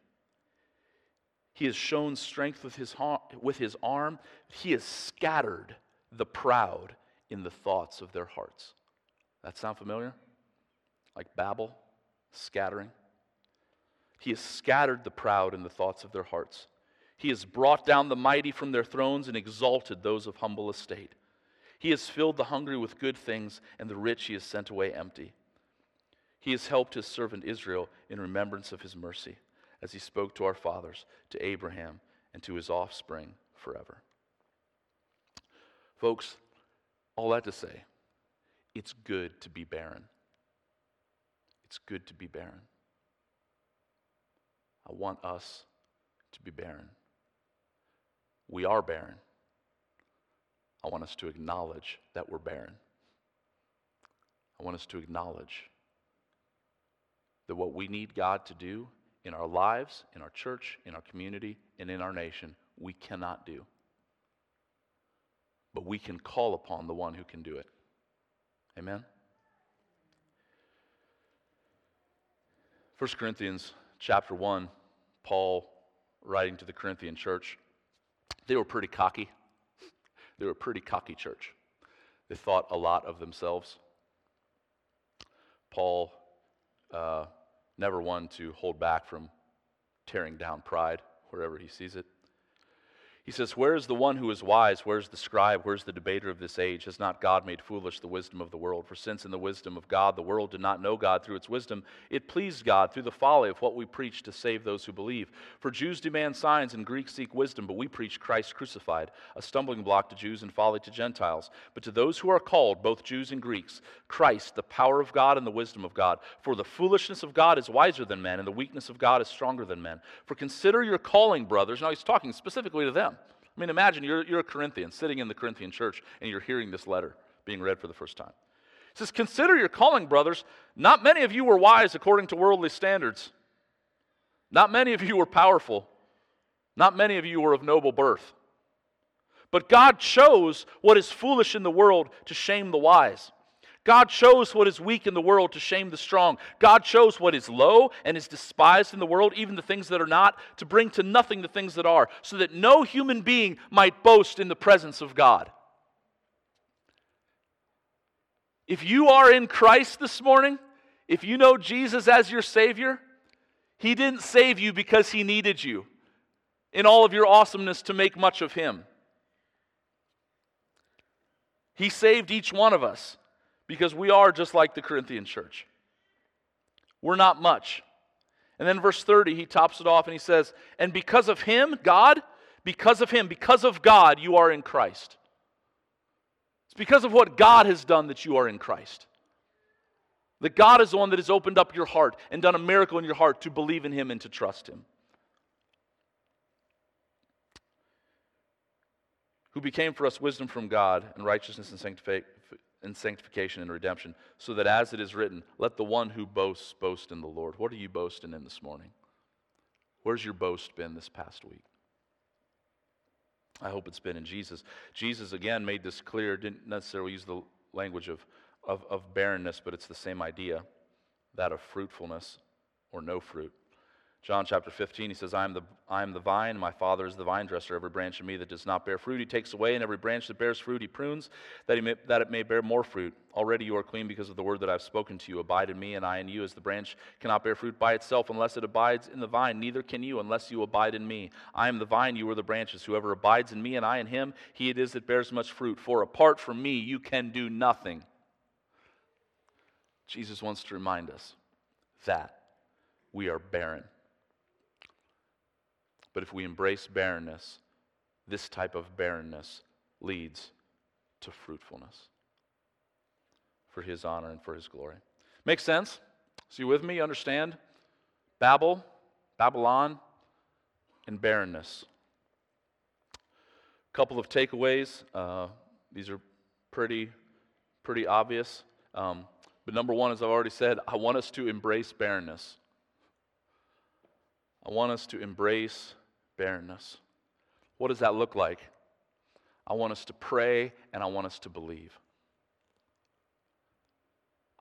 He has shown strength with his, with his arm. He has scattered the proud in the thoughts of their hearts. That sound familiar? Like Babel, scattering. He has scattered the proud in the thoughts of their hearts. He has brought down the mighty from their thrones and exalted those of humble estate. He has filled the hungry with good things, and the rich he has sent away empty. He has helped his servant Israel in remembrance of his mercy, as he spoke to our fathers, to Abraham, and to his offspring forever. Folks, all that to say, it's good to be barren. It's good to be barren. I want us to be barren. We are barren. I want us to acknowledge that we're barren. I want us to acknowledge that what we need God to do in our lives, in our church, in our community, and in our nation, we cannot do. But we can call upon the one who can do it. Amen? 1 Corinthians chapter 1, Paul writing to the Corinthian church, they were pretty cocky. They were a pretty cocky church. They thought a lot of themselves. Paul, uh, never one to hold back from tearing down pride wherever he sees it. He says, Where is the one who is wise? Where is the scribe? Where is the debater of this age? Has not God made foolish the wisdom of the world? For since in the wisdom of God the world did not know God through its wisdom, it pleased God through the folly of what we preach to save those who believe. For Jews demand signs and Greeks seek wisdom, but we preach Christ crucified, a stumbling block to Jews and folly to Gentiles. But to those who are called, both Jews and Greeks, Christ, the power of God and the wisdom of God. For the foolishness of God is wiser than men, and the weakness of God is stronger than men. For consider your calling, brothers. Now he's talking specifically to them. I mean, imagine you're, you're a Corinthian sitting in the Corinthian church and you're hearing this letter being read for the first time. He says, Consider your calling, brothers. Not many of you were wise according to worldly standards. Not many of you were powerful. Not many of you were of noble birth. But God chose what is foolish in the world to shame the wise. God chose what is weak in the world to shame the strong. God chose what is low and is despised in the world, even the things that are not, to bring to nothing the things that are, so that no human being might boast in the presence of God. If you are in Christ this morning, if you know Jesus as your Savior, He didn't save you because He needed you in all of your awesomeness to make much of Him. He saved each one of us because we are just like the Corinthian church. We're not much. And then verse 30, he tops it off and he says, And because of him, God, because of him, because of God, you are in Christ. It's because of what God has done that you are in Christ. That God is the one that has opened up your heart and done a miracle in your heart to believe in him and to trust him. Who became for us wisdom from God and righteousness and sanctification in sanctification and redemption, so that as it is written, let the one who boasts boast in the Lord. What are you boasting in this morning? Where's your boast been this past week? I hope it's been in Jesus. Jesus, again, made this clear, didn't necessarily use the language of, of, of barrenness, but it's the same idea that of fruitfulness or no fruit. John chapter 15, he says, I am, the, I am the vine, my Father is the vine dresser. Every branch in me that does not bear fruit, he takes away, and every branch that bears fruit, he prunes, that, he may, that it may bear more fruit. Already you are clean because of the word that I've spoken to you. Abide in me, and I in you, as the branch cannot bear fruit by itself unless it abides in the vine. Neither can you unless you abide in me. I am the vine, you are the branches. Whoever abides in me, and I in him, he it is that bears much fruit. For apart from me, you can do nothing. Jesus wants to remind us that we are barren. But if we embrace barrenness, this type of barrenness leads to fruitfulness for his honor and for his glory. Makes sense? So you with me? You understand? Babel, Babylon, and barrenness. A couple of takeaways. Uh, these are pretty, pretty obvious. Um, but number one, as I've already said, I want us to embrace barrenness. I want us to embrace barrenness. What does that look like? I want us to pray and I want us to believe.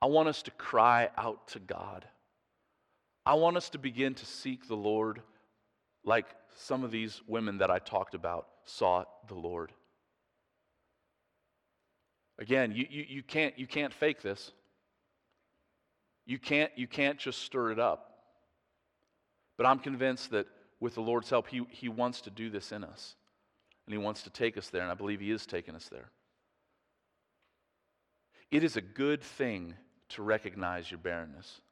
I want us to cry out to God. I want us to begin to seek the Lord like some of these women that I talked about sought the Lord. Again, you, you, you, can't, you can't fake this. You can't, you can't just stir it up. But I'm convinced that with the Lord's help, he, he wants to do this in us. And He wants to take us there, and I believe He is taking us there. It is a good thing to recognize your barrenness.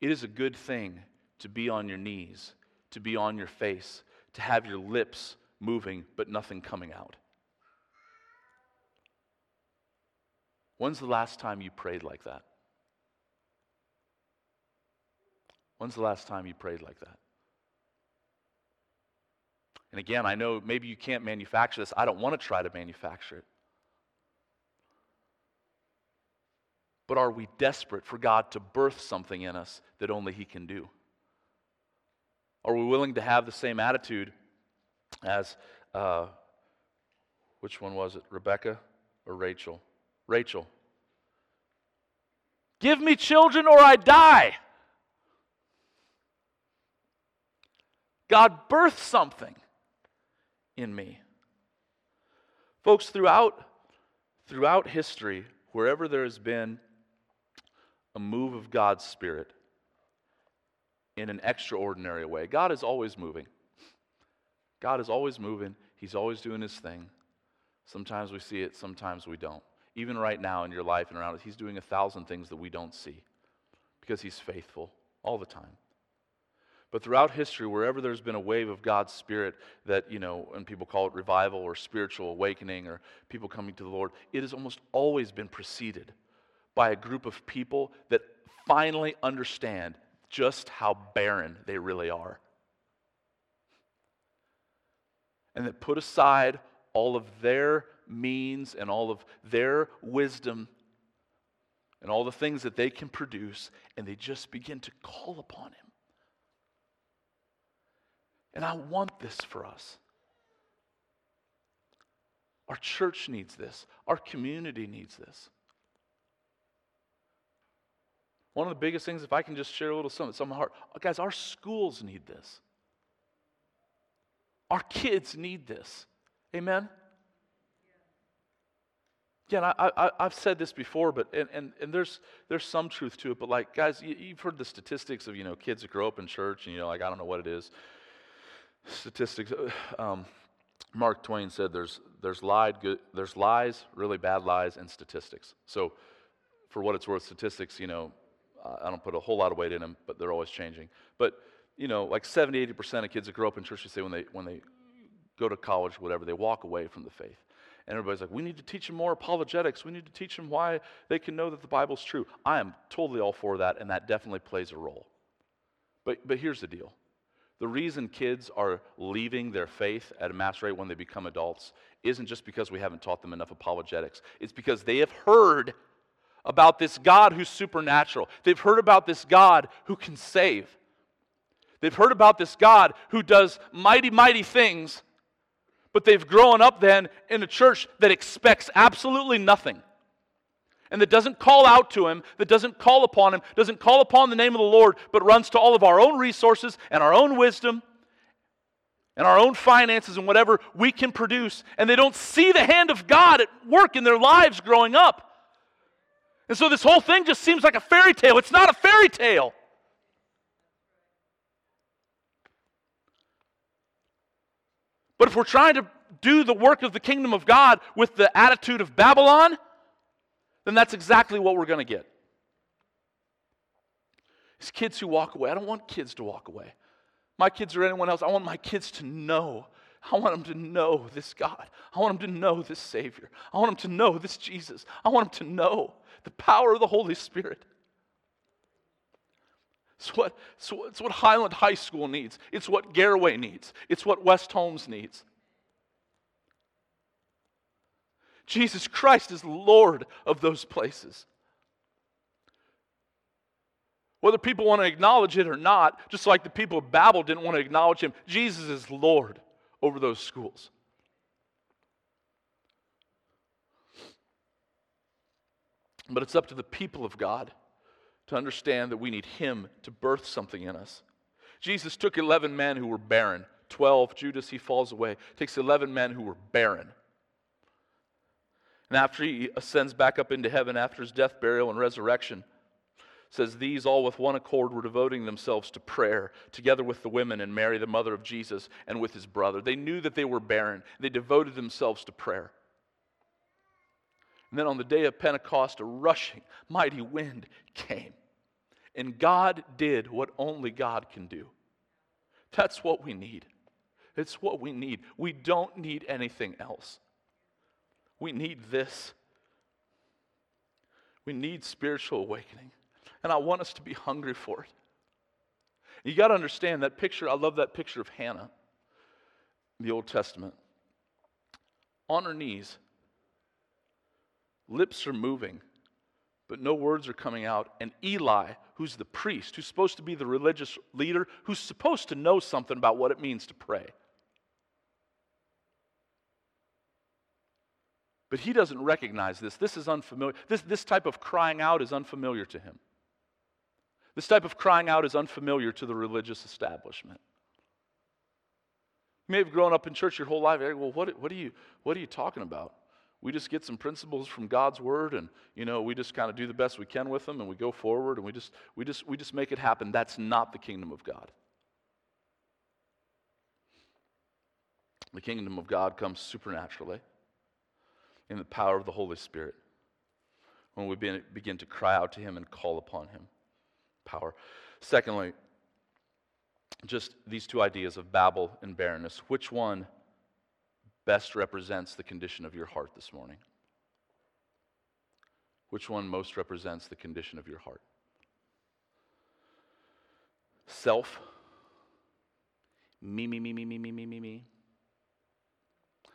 It is a good thing to be on your knees, to be on your face, to have your lips moving but nothing coming out. When's the last time you prayed like that? When's the last time you prayed like that? And again, I know maybe you can't manufacture this. I don't want to try to manufacture it. But are we desperate for God to birth something in us that only He can do? Are we willing to have the same attitude as, uh, which one was it, Rebecca or Rachel? Rachel. Give me children or I die. God birthed something in me. Folks, throughout, throughout history, wherever there has been a move of God's Spirit in an extraordinary way, God is always moving. God is always moving, He's always doing His thing. Sometimes we see it, sometimes we don't. Even right now in your life and around us, He's doing a thousand things that we don't see because He's faithful all the time. But throughout history, wherever there's been a wave of God's Spirit that, you know, and people call it revival or spiritual awakening or people coming to the Lord, it has almost always been preceded by a group of people that finally understand just how barren they really are. And that put aside all of their means and all of their wisdom and all the things that they can produce, and they just begin to call upon Him. And I want this for us. Our church needs this, our community needs this. One of the biggest things, if I can just share a little something, some heart, guys, our schools need this. Our kids need this. Amen? Again, I, I've said this before, but and, and, and there's there's some truth to it. But like, guys, you, you've heard the statistics of you know kids that grow up in church, and you know, like I don't know what it is, statistics. Um, Mark Twain said there's, there's, lied, good, there's lies, really bad lies, and statistics. So, for what it's worth, statistics, you know, I don't put a whole lot of weight in them, but they're always changing. But, you know, like 70, 80% of kids that grow up in church, they say when they, when they go to college, whatever, they walk away from the faith. And everybody's like, we need to teach them more apologetics. We need to teach them why they can know that the Bible's true. I am totally all for that, and that definitely plays a role. But, but here's the deal the reason kids are leaving their faith at a mass rate when they become adults isn't just because we haven't taught them enough apologetics. It's because they have heard about this God who's supernatural. They've heard about this God who can save. They've heard about this God who does mighty, mighty things, but they've grown up then in a church that expects absolutely nothing and that doesn't call out to him, that doesn't call upon him, doesn't call upon the name of the Lord, but runs to all of our own resources and our own wisdom and our own finances and whatever we can produce, and they don't see the hand of God at work in their lives growing up. And so this whole thing just seems like a fairy tale. It's not a fairy tale. But if we're trying to do the work of the kingdom of God with the attitude of Babylon, then that's exactly what we're going to get. It's kids who walk away. I don't want kids to walk away. My kids or anyone else, I want my kids to know. I want them to know this God. I want them to know this Savior. I want them to know this Jesus. I want them to know the power of the Holy Spirit. It's what, it's what Highland High School needs. It's what Garaway needs. It's what West Holmes needs. Jesus Christ is Lord of those places. Whether people want to acknowledge it or not, just like the people of Babel didn't want to acknowledge him, Jesus is Lord over those schools. But it's up to the people of God to understand that we need Him to birth something in us. Jesus took 11 men who were barren. 12, Judas, he falls away. Takes 11 men who were barren. And after he ascends back up into heaven after his death, burial, and resurrection, says these all with one accord were devoting themselves to prayer together with the women and Mary the mother of Jesus and with his brother. They knew that they were barren. They devoted themselves to prayer. And then on the day of Pentecost, a rushing, mighty wind came. And God did what only God can do. That's what we need. It's what we need. We don't need anything else. We need this. We need spiritual awakening. And I want us to be hungry for it. You got to understand that picture. I love that picture of Hannah in the Old Testament. On her knees, lips are moving, but no words are coming out. And Eli, who's the priest, who's supposed to be the religious leader, who's supposed to know something about what it means to pray. But he doesn't recognize this. This is unfamiliar. This, this type of crying out is unfamiliar to him. This type of crying out is unfamiliar to the religious establishment. You may have grown up in church your whole life. Well, what, what, are you, what are you talking about? we just get some principles from God's word and you know we just kind of do the best we can with them and we go forward and we just we just we just make it happen that's not the kingdom of God the kingdom of God comes supernaturally in the power of the Holy Spirit when we begin to cry out to him and call upon him power secondly just these two ideas of Babel and barrenness which one best represents the condition of your heart this morning? Which one most represents the condition of your heart? Self. Me, me, me, me, me, me, me, me, me.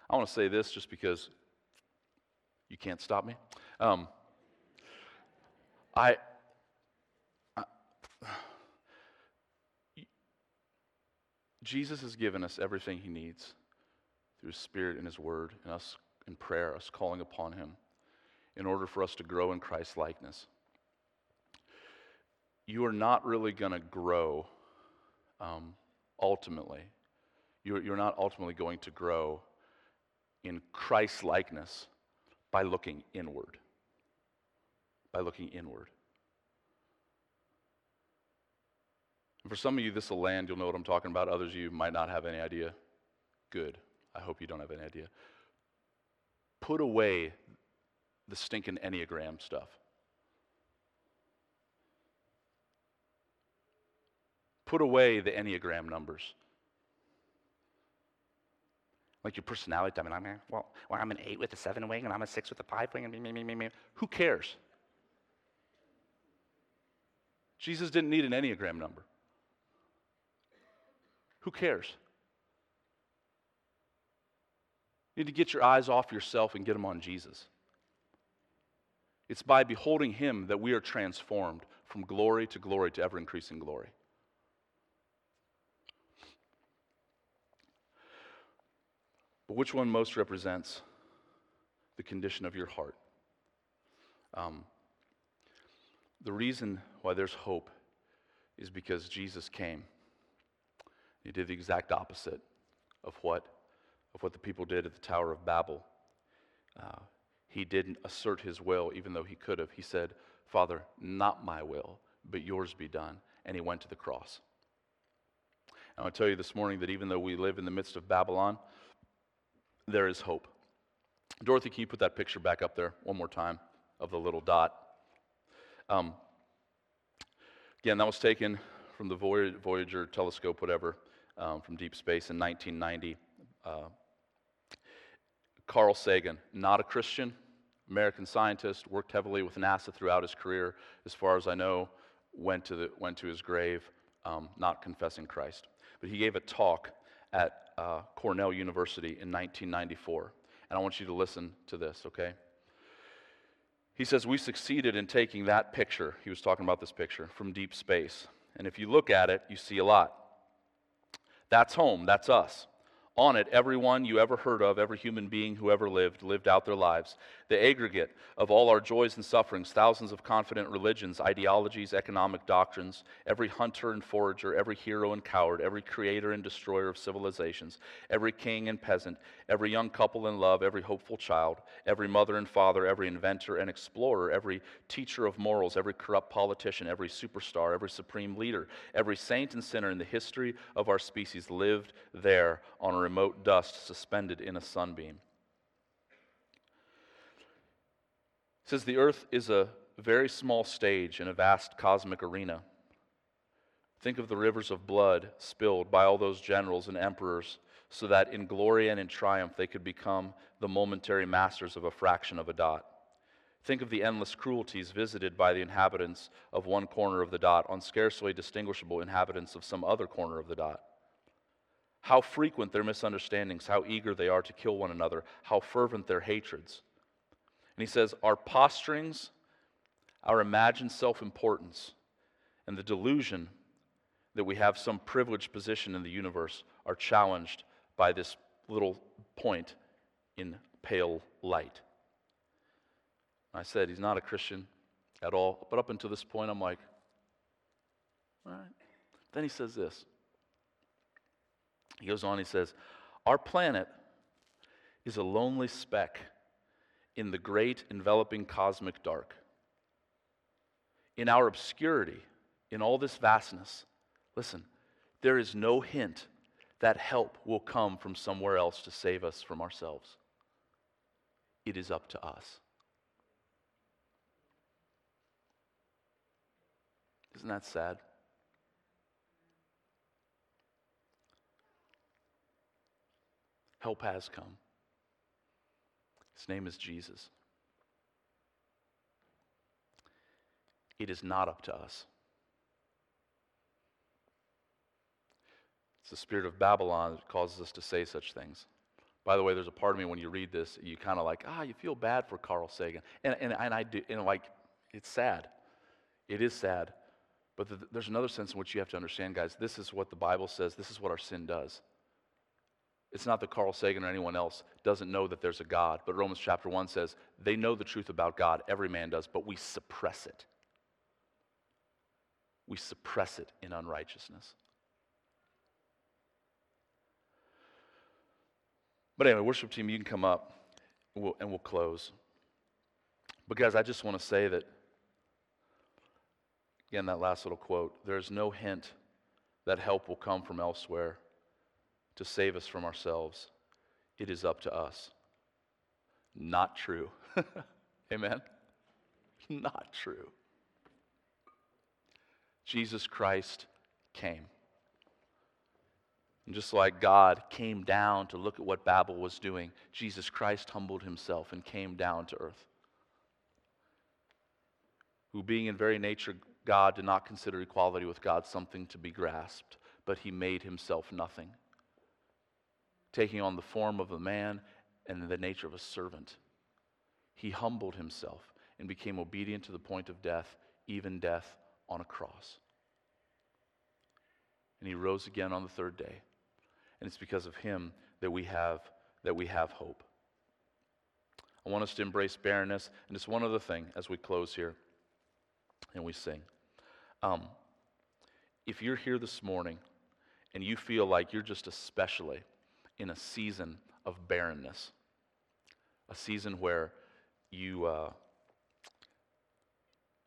I want to say this just because you can't stop me. Um, I, I, Jesus has given us everything he needs through His Spirit and His Word, and us in prayer, us calling upon Him, in order for us to grow in Christ's likeness. You are not really going to grow um, ultimately. You're, you're not ultimately going to grow in Christ's likeness by looking inward. By looking inward. And for some of you, this will land. You'll know what I'm talking about. Others of you might not have any idea. Good. I hope you don't have any idea. Put away the stinking Enneagram stuff. Put away the Enneagram numbers. Like your personality, I mean, I'm, well, well, I'm an eight with a seven wing, and I'm a six with a five wing, and me, me, me, me. Who cares? Jesus didn't need an Enneagram number. Who cares? You need to get your eyes off yourself and get them on Jesus. It's by beholding him that we are transformed from glory to glory to ever increasing glory. But which one most represents the condition of your heart? Um, the reason why there's hope is because Jesus came. He did the exact opposite of what, of what the people did at the Tower of Babel. Uh, he didn't assert his will, even though he could have. He said, Father, not my will, but yours be done. And he went to the cross. I want to tell you this morning that even though we live in the midst of Babylon, there is hope. Dorothy, can you put that picture back up there one more time of the little dot? Um, again, that was taken from the Voyager telescope, whatever, um, from deep space in 1990. Uh, Carl Sagan, not a Christian, American scientist, worked heavily with NASA throughout his career. As far as I know, went to, the, went to his grave um, not confessing Christ. But he gave a talk at uh, Cornell University in 1994. And I want you to listen to this, okay? He says, We succeeded in taking that picture, he was talking about this picture, from deep space. And if you look at it, you see a lot. That's home, that's us. On it, everyone you ever heard of, every human being who ever lived, lived out their lives. The aggregate of all our joys and sufferings, thousands of confident religions, ideologies, economic doctrines, every hunter and forager, every hero and coward, every creator and destroyer of civilizations, every king and peasant, every young couple in love, every hopeful child, every mother and father, every inventor and explorer, every teacher of morals, every corrupt politician, every superstar, every supreme leader, every saint and sinner in the history of our species lived there on remote dust suspended in a sunbeam. It says the earth is a very small stage in a vast cosmic arena. Think of the rivers of blood spilled by all those generals and emperors so that in glory and in triumph they could become the momentary masters of a fraction of a dot. Think of the endless cruelties visited by the inhabitants of one corner of the dot on scarcely distinguishable inhabitants of some other corner of the dot how frequent their misunderstandings, how eager they are to kill one another, how fervent their hatreds. And he says, Our posturings, our imagined self importance, and the delusion that we have some privileged position in the universe are challenged by this little point in pale light. I said, He's not a Christian at all. But up until this point, I'm like, All right. Then he says this he goes on, he says, Our planet is a lonely speck in the great enveloping cosmic dark. In our obscurity, in all this vastness, listen, there is no hint that help will come from somewhere else to save us from ourselves. It is up to us. Isn't that sad? Help has come. His name is Jesus. It is not up to us. It's the spirit of Babylon that causes us to say such things. By the way, there's a part of me when you read this, you kind of like, ah, you feel bad for Carl Sagan. And, and, and I do, and like, it's sad. It is sad. But the, there's another sense in which you have to understand, guys. This is what the Bible says. This is what our sin does. It's not that Carl Sagan or anyone else doesn't know that there's a God, but Romans chapter 1 says they know the truth about God, every man does, but we suppress it. We suppress it in unrighteousness. But anyway, worship team, you can come up and we'll, and we'll close. But guys, I just want to say that, again, that last little quote there's no hint that help will come from elsewhere to save us from ourselves. It is up to us. Not true. Amen? Not true. Jesus Christ came. And just like God came down to look at what Babel was doing, Jesus Christ humbled himself and came down to earth. Who, being in very nature God, did not consider equality with God something to be grasped, but he made himself nothing taking on the form of a man and the nature of a servant. He humbled himself and became obedient to the point of death, even death on a cross. And he rose again on the third day. And it's because of him that we have that we have hope. I want us to embrace barrenness. And just one other thing as we close here and we sing. Um, if you're here this morning and you feel like you're just especially in a season of barrenness, a season where you, uh,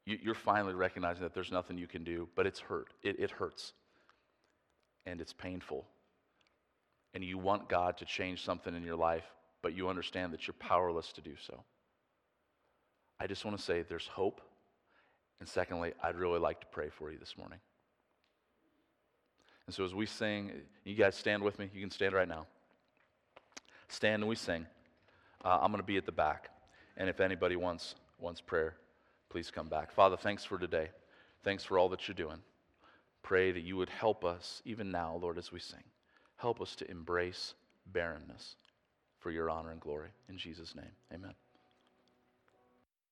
you you're finally recognizing that there's nothing you can do, but it's hurt. It, it hurts, and it's painful, and you want God to change something in your life, but you understand that you're powerless to do so. I just want to say there's hope. And secondly, I'd really like to pray for you this morning. And so as we sing, you guys stand with me. You can stand right now. Stand and we sing. Uh, I'm going to be at the back. And if anybody wants, wants prayer, please come back. Father, thanks for today. Thanks for all that you're doing. Pray that you would help us, even now, Lord, as we sing. Help us to embrace barrenness for your honor and glory. In Jesus' name, amen.